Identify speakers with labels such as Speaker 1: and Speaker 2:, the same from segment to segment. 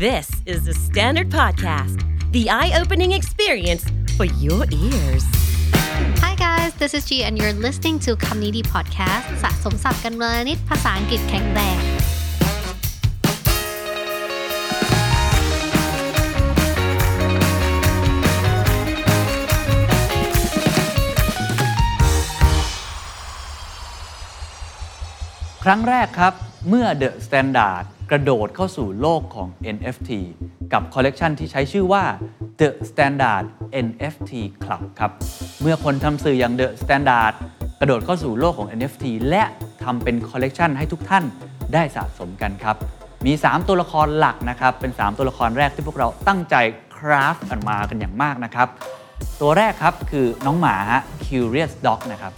Speaker 1: This is the Standard Podcast, the eye opening experience for your ears.
Speaker 2: Hi guys, this is G and you're listening to คำนี้ดี podcast สะสมศัพท์กันวันละนิดภาษาอังกฤษแข็งแรง
Speaker 3: ครั้งแรกครับ เมื่อ The Standard กระโดดเข้าสู่โลกของ NFT กับคอลเลกชันที่ใช้ชื่อว่า The Standard NFT Club ครับ เมื่อคนทำสื่ออย่าง The Standard กระโดดเข้าสู่โลกของ NFT และทำเป็นคอลเลกชันให้ทุกท่านได้สะสมกันครับ มี 3 ตัวละครหลักนะครับ เป็น 3 ตัวละครแรกที่พวกเราตั้งใจคราฟกันมากันอย่างมากนะครับ ตัวแรกครับคือน้องหมาฮะ Curious Dog นะครับ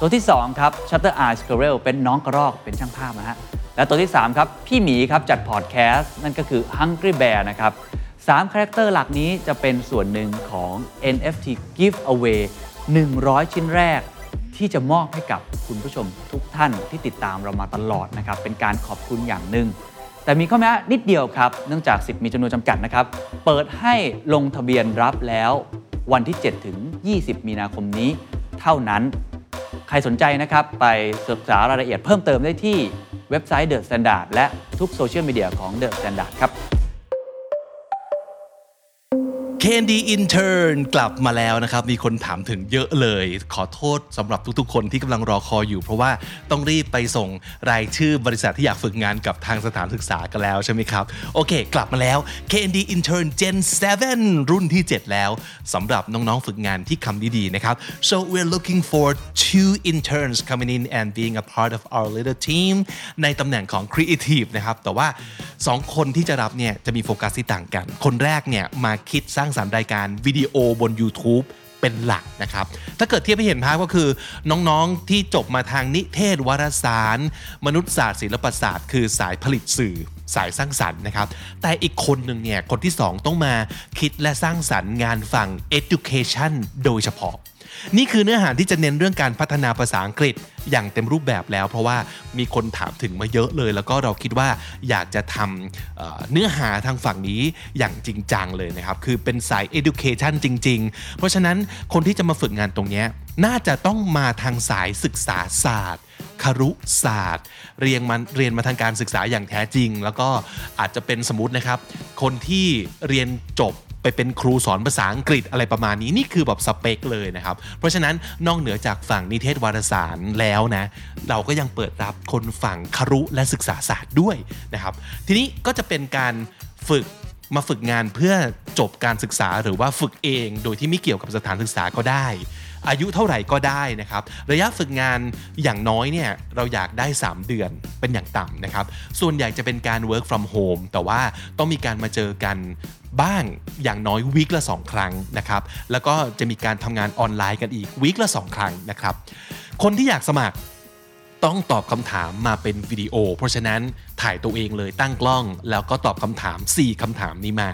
Speaker 3: ตัวที่ 2 ครับ Shutter Eye Squirrel เป็นน้องกระรอกเป็นช่างภาพนะฮะ และตัวที่ 3 ครับ พี่หมีครับจัดพอดแคสต์นั่นก็คือ Hungry Bear นะครับ3 character หลักนี้จะเป็นส่วนหนึ่งของ NFT Giveaway 100 ชิ้นแรก ที่จะมอบให้กับคุณผู้ชมทุกท่านที่ติดตามเรามาตลอดนะครับ เป็นการขอบคุณอย่างหนึ่ง แต่มีข้อแม้นิดเดียวครับ เนื่องจากสิทธิ์มีจำนวนจำกัดนะครับ เปิดให้ลงทะเบียนรับแล้ววันที่ 7 ถึง 20 มีนาคมนี้ เท่านั้น ใครสนใจนะครับ ไปศึกษารายละเอียดเพิ่มเติมได้ที่ เว็บไซต์ The Standard และทุกโซเชียลมีเดียของ The Standard ครับ
Speaker 4: Candy Intern กลับมาแล้วนะครับ มีคนถามถึงเยอะเลย ขอโทษสำหรับทุกๆ คนที่กำลังรอคอยอยู่ เพราะว่าต้องรีบไปส่งรายชื่อบริษัทที่อยากฝึกงานกับทางสถานศึกษากันแล้วใช่ไหมครับ โอเค กลับมาแล้ว Candy Intern Gen 7 รุ่นที่ 7 แล้วสำหรับน้องๆ ฝึกงานที่คำดีๆ นะครับ so we're looking for two interns coming in and being a part of our little team ในตำแหน่งของ Creative นะครับ แต่ว่า 2 คนที่จะรับเนี่ยจะมีโฟกัสที่ต่างกัน คนแรกเนี่ยมาคิดสร้างสรรค์รายการวิดีโอบน YouTube เป็นหลักนะครับ ถ้าเกิดเทียบให้เห็นภาพก็คือ น้องๆที่จบมาทางนิเทศวารสาร มนุษยศาสตร์ศิลปศาสตร์ คือสายผลิตสื่อสายสร้างสรรค์นะครับ แต่อีกคนหนึ่งเนี่ยคนที่ 2 ต้องมาคิดและสร้างสรรค์งานฝั่ง education โดยเฉพาะ นี่คือเนื้อหาที่จะเน้นเรื่องการพัฒนาภาษาอังกฤษอย่างเต็มรูปแบบแล้ว เพราะว่ามีคนถามถึงมาเยอะเลย แล้วก็เราคิดว่าอยากจะทำเเนื้อหาทางฝั่งนี้อย่างจริงจังเลยนะครับ คือเป็นสาย education จริง ๆ เพราะฉะนั้นคนที่จะมาฝึกงานตรงนี้น่าจะต้องมาทางสายศึกษาศาสตร์ครุศาสตร์ เรียนมันเรียนมาทางการศึกษาอย่างแท้จริง แล้วก็อาจจะเป็นสมมตินะครับ คนที่เรียนจบ ไปเป็นครูสอนภาษาอังกฤษอะไรประมาณนี้นี่คือแบบสเปคเลยนะครับ เพราะฉะนั้นนอกเหนือจากฝั่งนิเทศวารสารแล้วนะ เราก็ยังเปิดรับคนฝั่งครุและศึกษาศาสตร์ด้วยนะครับ ทีนี้ก็จะเป็นการฝึกมาฝึกงานเพื่อจบการศึกษาหรือว่าฝึกเองโดยที่ไม่เกี่ยวกับสถานศึกษาก็ได้ อายุเท่าไหร่ก็ได้นะครับ ระยะฝึกงานอย่างน้อยเนี่ยเราอยากได้ 3 เดือนเป็นอย่างต่ำนะครับ ส่วนใหญ่จะเป็นการ work from home แต่ว่าต้องมีการมาเจอกัน บ้างอย่างน้อยวีคละ 2 ครั้งนะครับแล้วก็จะมีการทำงานออนไลน์กันอีกวีคละ 2 ครั้งนะครับคนที่อยากสมัครต้องตอบคำถามมาเป็นวิดีโอ เพราะฉะนั้นถ่ายตัวเองเลยตั้งกล้อง แล้วก็ตอบคำถาม 4คำถามนี้มา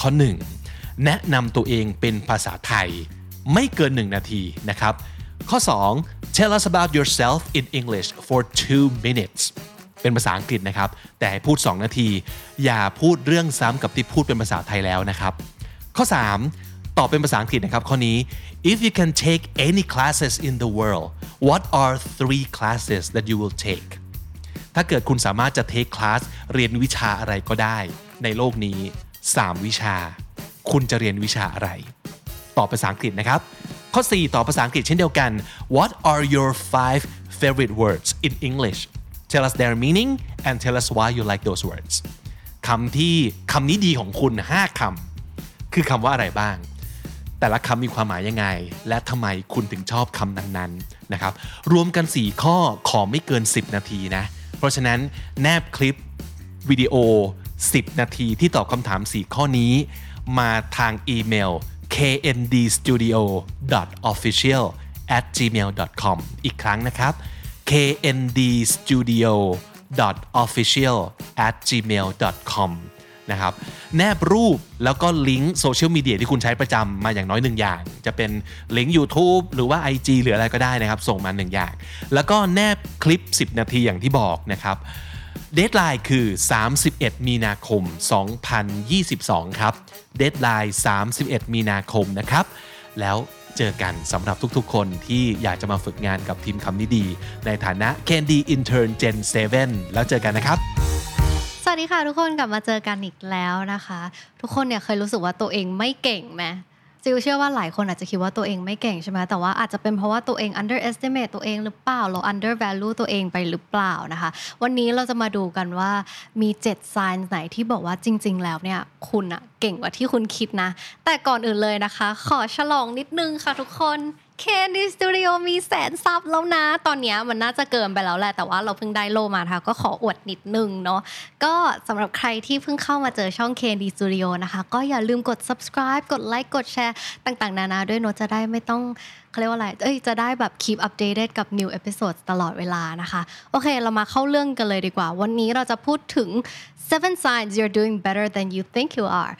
Speaker 4: ข้อ 1 แนะนำตัวเองเป็นภาษาไทย ไม่เกิน 1 นาทีนะครับ ข้อ 2 tell us about yourself in English for two minutes เป็นภาษาอังกฤษนะครับ แต่พูด 2 นาที อย่าพูดเรื่องซ้ำกับที่พูดเป็นภาษาไทยแล้วนะครับ ข้อ 3 ตอบเป็นภาษาอังกฤษนะครับ ข้อนี้ if you can take any classes in the world what are three classes that you will take ถ้าเกิดคุณสามารถจะ take class เรียนวิชาอะไรก็ได้ ในโลกนี้ 3 วิชา คุณจะเรียนวิชาอะไร ตอบภาษาอังกฤษนะครับ ข้อ 4 ตอบภาษาอังกฤษเช่นเดียวกัน What are your five favorite words in English Tell us their meaning and tell us why you like those words คำที่คำนี้ดีของคุณ 5คำคือคำว่าอะไรบ้าง แต่ละคำมีความหมายยังไง และทำไมคุณถึงชอบคำนั้นๆนะครับ รวมกัน 4 ข้อขอไม่เกิน 10 นาทีนะ เพราะฉะนั้นแนบคลิปวิดีโอ 10 นาทีที่ตอบคำถาม 4 ข้อนี้ มาทางอีเมล kndstudio.official at gmail.com อีกครั้งนะครับ kndstudio.official at gmail.com นะครับแนบรูปแล้วก็ลิงก์โซเชียลมีเดียที่คุณใช้ประจำมาอย่างน้อยหนึ่งอย่าง จะเป็นลิงก์ YouTube หรือว่า IG หรืออะไรก็ได้นะครับ ส่งมาหนึ่งอย่าง แล้วก็แนบคลิป 10 นาทีอย่างที่บอกนะครับ deadline คือ 31 มีนาคม 2022 ครับ deadline 31 มีนาคมนะครับ แล้ว เจอกันสำหรับทุกๆ คนที่อยากจะมาฝึกงานกับทีมคำนี้ดี ในฐานะ KND Intern Gen 7 แล้วเจอกันนะครับ
Speaker 2: สวัสดีค่ะทุกคนกลับมาเจอกันอีกแล้วนะคะ ทุกคนเนี่ยเคยรู้สึกว่าตัวเองไม่เก่งไหม จิวเชื่อว่าหลายคนอาจจะคิดว่าตัวเองไม่เก่งใช่ไหมแต่ว่าอาจจะเป็นเพราะว่าตัวเอง underestimate ตัวเองหรือเปล่าเรา undervalue ตัวเองไปหรือเปล่านะคะ วันนี้เราจะมาดูกันว่ามี 7 signs ไหนที่บอกว่าจริง ๆ แล้วเนี่ยคุณอะเก่งกว่าที่คุณคิดนะ แต่ก่อนอื่นเลยนะคะ ขอฉลองนิดนึงค่ะทุกคน Candy Studio มีแสนซับแล้วนะ ตอนนี้มันน่าจะเกินไปแล้วแหละ แต่ว่าเราเพิ่งได้โลมาค่ะ ก็ขออวดนิดนึงเนาะ ก็สำหรับใครที่เพิ่งเข้ามาเจอช่อง Candy Studio นะคะ ก็อย่าลืมกด subscribe กดไลค์กดแชร์ต่างๆ นานาด้วยเนาะจะได้ไม่ต้องเขาเรียกว่าอะไร เอ้ย จะได้แบบ keep updated กับ new episodes ตลอดเวลานะคะ โอเค เรามาเข้าเรื่องกันเลยดีกว่า วันนี้เราจะพูดถึง seven signs you're doing better than you think you are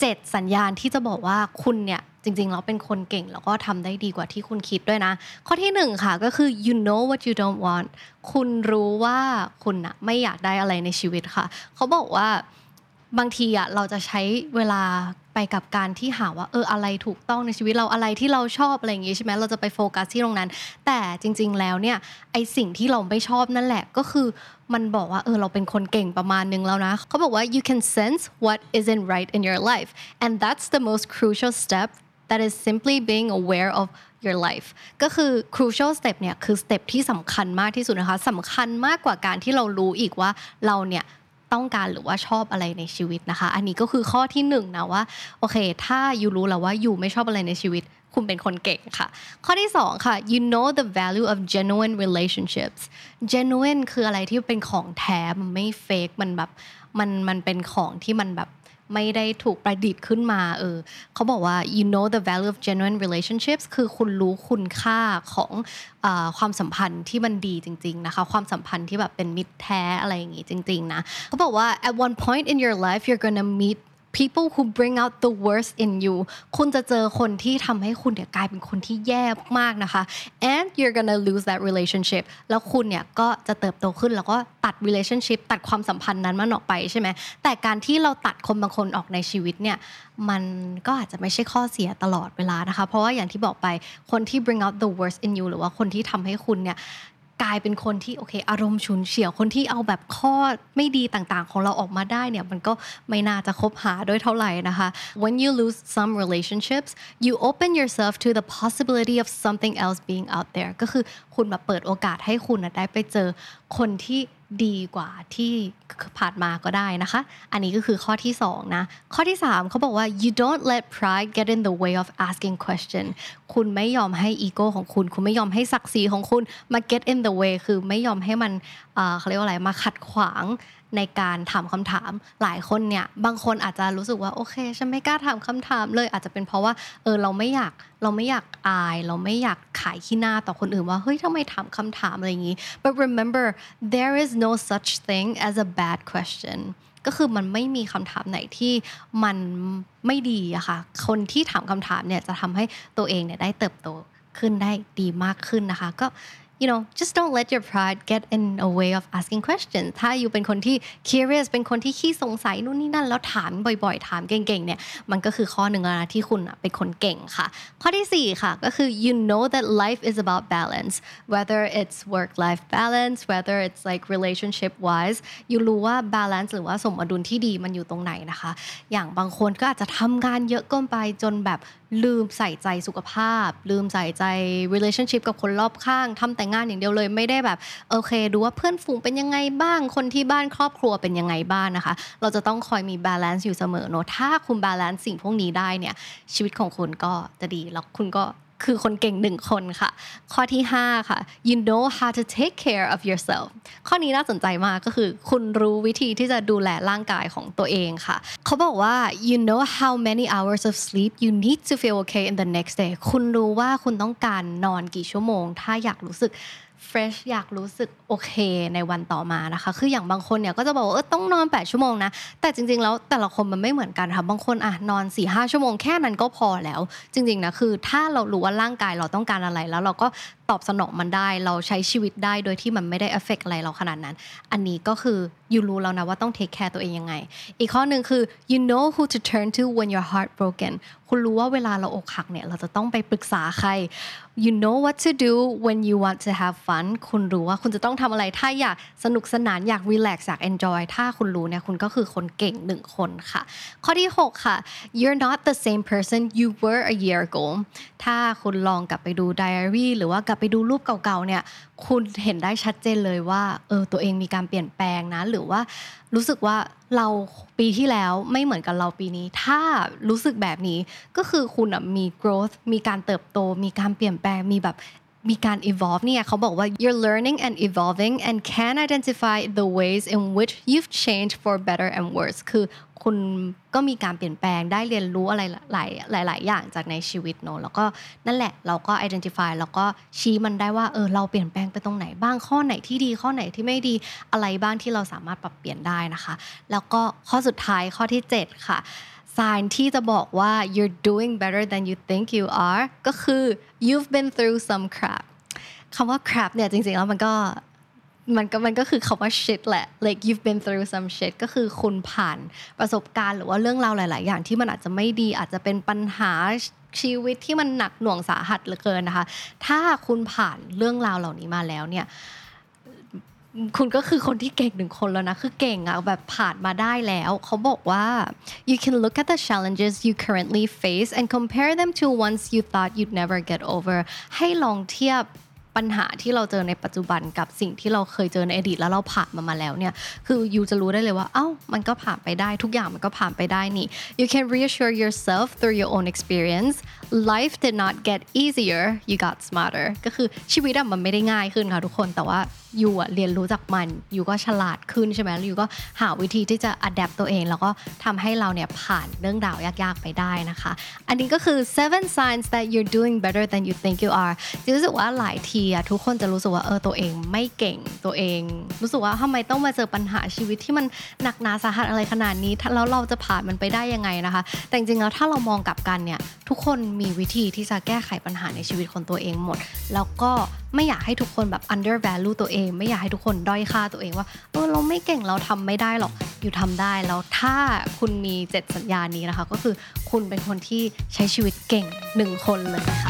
Speaker 2: เจ็ดสัญญาณที่จะบอกว่าคุณเนี่ย จริงๆแล้วเป็นคนเก่งแล้วก็ทำได้ดีกว่าที่คุณคิดด้วยนะ ข้อที่หนึ่งค่ะก็คือ you know what you don't want คุณรู้ว่าคุณอะไม่อยากได้อะไรในชีวิตค่ะ เขาบอกว่าบางทีอะเราจะใช้เวลาไปกับการที่หาว่าเอออะไรถูกต้องในชีวิตเราอะไรที่เราชอบอะไรอย่างงี้ใช่ไหมเราจะไปโฟกัสที่ตรงนั้น แต่จริง ๆ แล้วเนี่ยไอสิ่งที่เราไม่ชอบนั่นแหละก็คือมันบอกว่าเออเราเป็นคนเก่งประมาณนึงแล้วนะเขาบอกว่า you can sense what isn't right in your life and that's the most crucial step that is simply being aware of your life ก็คือ crucial step เนี่ยคือ step ที่สำคัญมากที่สุดนะคะสำคัญมากกว่าการที่เรารู้อีกว่าเราเนี่ยต้องการหรือว่าชอบอะไรในชีวิตนะคะ อันนี้ก็คือข้อที่หนึ่งนะว่าโอเค ถ้าอยู่รู้แล้วว่าอยู่ไม่ชอบอะไรในชีวิต คุณเป็นคนเก่งค่ะ ข้อที่สองค่ะ you know the value of genuine relationships genuine คืออะไรที่เป็นของแท้มันไม่เฟกมันแบบมันมันเป็นของที่มันแบบ ไม่ได้ถูกประดิษฐ์ขึ้นมาเออเขาบอกว่า you know the value of genuine relationships คือคุณรู้คุณค่าของอความสัมพันธ์ที่มันดีจริง ๆ นะคะ ความสัมพันธ์ที่แบบเป็นมิตรแท้อะไรอย่างงี้จริง ๆ นะเขาบอกว่า at one point in your life you're gonna meet people who bring out the worst in you คุณจะเจอคนที่ทำให้คุณเนี่ยกลายเป็นคนที่แย่มากๆนะคะ and you're gonna lose that relationship แล้วคุณเนี่ยก็จะเติบโตขึ้นแล้วก็ตัด relationship ตัดความสัมพันธ์นั้นมันออกไปใช่ไหม แต่การที่เราตัดคนบางคนออกในชีวิตเนี่ย มันก็อาจจะไม่ใช่ข้อเสียตลอดเวลานะคะ เพราะว่าอย่างที่บอกไป คนที่ bring out the worst in you หรือว่าคนที่ทำให้คุณเนี่ย กลายเป็นคนที่โอเค อารมณ์ฉุนเฉียวคนที่เอาแบบข้อไม่ดีต่างๆ ของเราออกมาได้เนี่ยมันก็ไม่น่าจะคบหาด้วยเท่าไหร่นะคะ when you lose some relationships you open yourself to the possibility of something else being out there ก็คือคุณมาเปิดโอกาสให้คุณได้ไปเจอคนที่ดีกว่าที่ผ่านมาก็ได้นะคะ อันนี้ก็คือข้อที่2นะ ข้อที่ 3 เขาบอกว่า you don't let pride get in the way of asking question คุณไม่ยอมให้อีโก้ของคุณ คุณไม่ยอมให้ศักดิ์ศรีของคุณมา get in the way คือไม่ยอมให้มันเขาเรียกว่าอะไรมาขัดขวางในการถามคำถามหลายคนเนี่ยบางคนอาจจะรู้สึกว่าโอเคฉันไม่กล้าถามคำถามเลยอาจจะเป็นเพราะว่าเออเราไม่อยากเราไม่อยากอาย เราไม่อยากขายขี้หน้าต่อคนอื่นว่าเฮ้ยทำไมถามคำถามอะไรอย่างนี้ but remember there is no such thing as a bad question ก็คือมันไม่มีคำถามไหนที่มันไม่ดีอะค่ะ คนที่ถามคำถามเนี่ยจะทำให้ตัวเองเนี่ยได้เติบโตขึ้นได้ดีมากขึ้นนะคะ ก็ you know just don't let your pride get in a way of asking questions ถ้าอยู่เป็นคนที่ curious เป็นคนที่ขี้สงสัยนู่นนี่นั่นแล้วถามบ่อยๆ ถามเก่งๆ เนี่ย มันก็คือข้อหนึ่งแล้วนะที่คุณเป็นคนเก่งค่ะ ข้อที่ 4 ค่ะ ก็คือ you know that life is about balance whether it's work life balance whether it's like relationship wise you รู้ว่า balance หรือว่าสมดุลที่ดีมันอยู่ตรงไหนนะคะ อย่างบางคนก็อาจจะทำงานเยอะเกินไปจนแบบลืมใส่ใจสุขภาพ ลืมใส่ใจ relationship กับคนรอบข้างทำแต่งานอย่างเดียวเลยไม่ได้แบบโอเคดูว่าเพื่อนฝูงเป็นยังไงบ้าง คนที่บ้านครอบครัวเป็นยังไงบ้างนะคะ เราจะต้องคอยมี balance อยู่เสมอเนอะถ้าคุณ balance สิ่งพวกนี้ได้เนี่ยชีวิตของคุณก็จะดีแล้วคุณก็ คือคนเก่งหนึ่งคนค่ะ ข้อที่ 5 ค่ะ you know how to take care of yourself ข้อนี้น่าสนใจมากก็คือ คุณรู้วิธีที่จะดูแลร่างกายของตัวเองค่ะ เขาบอกว่า you know how many hours of sleep you need to feel okay in the next day คุณรู้ว่าคุณต้องการนอนกี่ชั่วโมง ถ้าอยากรู้สึก เฟรชอยากรู้สึกโอเคในวันต่อมานะคะ คืออย่างบางคนเนี่ยก็จะบอกว่าเออต้องนอน 8 ชั่วโมงนะ แต่จริง ๆ แล้วแต่ละคนมันไม่เหมือนกันค่ะ บางคนอะนอน4ีหชั่วโมงแค่นั้นก็พอแล้ว จริง ๆ นะคือ ถ้าเรารู้ว่าร่างกายเราต้องการอะไรแล้ว เราก็ตอบสนองมันได้ เราใช้ชีวิตได้โดยที่มันไม่ได้เอฟเฟกอะไรเราขนาดนั้น อันนี้ก็คือ you รู้แล้วนะว่าต้อง take care ตัวเองยังไง อีกข้อหนึ่งคือ you know who to turn to when your heart broken คุณรู้ว่าเวลาเราอกหักเนี่ย เราจะต้องไปปรึกษาใคร you know what to do when you want to have fun คุณรู้ว่าคุณจะต้องทำอะไร ถ้าอยากสนุกสนานอยาก relax อยาก enjoy ถ้าคุณรู้เนี่ย คุณก็คือคนเก่งหนึ่งคนค่ะ ข้อที่ 6 ค่ะ you're not the same person you were a year ago ถ้าคุณลองกลับไปดู diary หรือว่ากลับไปดูรูปเก่าๆเนี่ย คุณเห็นได้ชัดเจนเลยว่า เออ ตัวเองมีการเปลี่ยนแปลงนะ หรือรือว่ารู้สึกว่าเราปีที่แล้วไม่เหมือนกับเราปีนี้ ถ้ารู้สึกแบบนี้ก็คือคุณมี growth มีการเติบโต มีการเปลี่ยนแปลงมีแบบ มีการ evolve เนี่ยเขาบอกว่า you're learning and evolving and can identify the ways in which you've changed for better and worse คือคุณก็มีการเปลี่ยนแปลงได้เรียนรู้อะไรหลายหลาย ๆ อย่างจากในชีวิตเนอะแล้วก็นั่นแหละเราก็ identify แล้วก็ชี้มันได้ว่าเออเราเปลี่ยนแปลงไปตรงไหนบ้างข้อไหนที่ดีข้อไหนที่ไม่ดีอะไรบ้างที่เราสามารถปรับเปลี่ยนได้นะคะ แล้วก็ข้อสุดท้ายข้อที่ 7 ค่ะ sign ที่จะบอกว่า you're doing better than you think you are ก็คือ you've been through some crap คำว่า crap เนี่ยจริงๆแล้วมันก็มันก็มันก็คือคาว่า shit แหละ like you've been through some shit ก็คือคุณผ่านประสบการณ์หรือว่าเรื่องราวหลาย ๆ อย่างที่มันอาจจะไม่ดีอาจจะเป็นปัญหาชีวิตที่มันหนักหน่วงสาหัสเหลือเกินนะคะ ถ้าคุณผ่านเรื่องราวเหล่านี้มาแล้วเนี่ย คุณก็คือคนที่เก่งหนึ่งคนแล้วนะ คือเก่งอะแบบผ่านมาได้แล้ว เขาบอกว่า you can look at the challenges you currently face and compare them to ones you thought you'd never get over ให้ลองเทียบ ปัญหาที่เราเจอในปัจจุบันกับสิ่งที่เราเคยเจอในอดีตแล้วเราผ่านมามาแล้วเนี่ยคือยูจะรู้ได้เลยว่าเอ้ามันก็ผ่านไปได้ทุกอย่างมันก็ผ่านไปได้นี่ you can reassure yourself through your own experience life did not get easier you got smarter ก็คือชีวิตมันไม่ได้ง่ายขึ้นค่ะทุกคนแต่ว่ายูอะเรียนรู้จากมันยูก็ฉลาดขึ้นใช่ไหมแล้วยูก็หาวิธีที่จะ adapt ตัวเอง แล้วก็ทำให้เราเนี่ยผ่านเรื่องราวยากๆไปได้นะคะ อันนี้ก็คือ seven signs that you're doing better than you think you are รู้สึกว่าหลายทีอะทุกคนจะรู้สึกว่าเออตัวเองไม่เก่งตัวเอง รู้สึกว่าทำไมต้องมาเจอปัญหาชีวิตที่มันหนักหนาสาหัสอะไรขนาดนี้แล้วเราจะผ่านมันไปได้ยังไงนะคะ แต่จริงๆแล้วถ้าเรามองกลับกันเนี่ยทุกคนมีวิธีที่จะแก้ไขปัญหาในชีวิตของตัวเองหมด แล้วก็ไม่อยากให้ทุกคนแบบ under value ตัวเอง ไม่อยากให้ทุกคนด้อยค่าตัวเองว่าเออเราไม่เก่งเราทำไม่ได้หรอกอยู่ทำได้แล้วถ้าคุณมีเจ็ดสัญญานี้นะคะ ก็คือคุณเป็นคนที่ใช้ชีวิตเก่งหนึ่งคนเลยค่ะ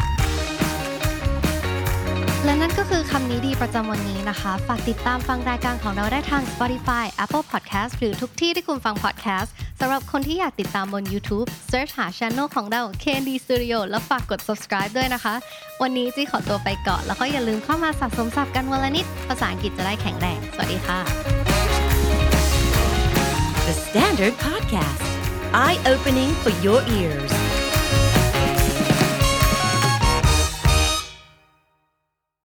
Speaker 2: และนั่นก็คือคำนี้ดีประจำวันนี้นะคะ ฝากติดตามฟังรายการของเราได้ทาง Spotify Apple Podcast หรือทุกที่ที่คุณฟัง podcast สำหรับคนที่อยากติดตามบน YouTube Search หา Channel ของเรา KND Studio แล้วฝากกด subscribe ด้วยนะคะ วันนี้จีขอตัวไปก่อนแล้วก็อย่าลืมเข้ามาสะสมศัพท์กันวันละนิด ภาษาอังกฤษจะได้แข็งแรง สวัสดีค่ะ
Speaker 1: The Standard Podcast, eye opening for your ears.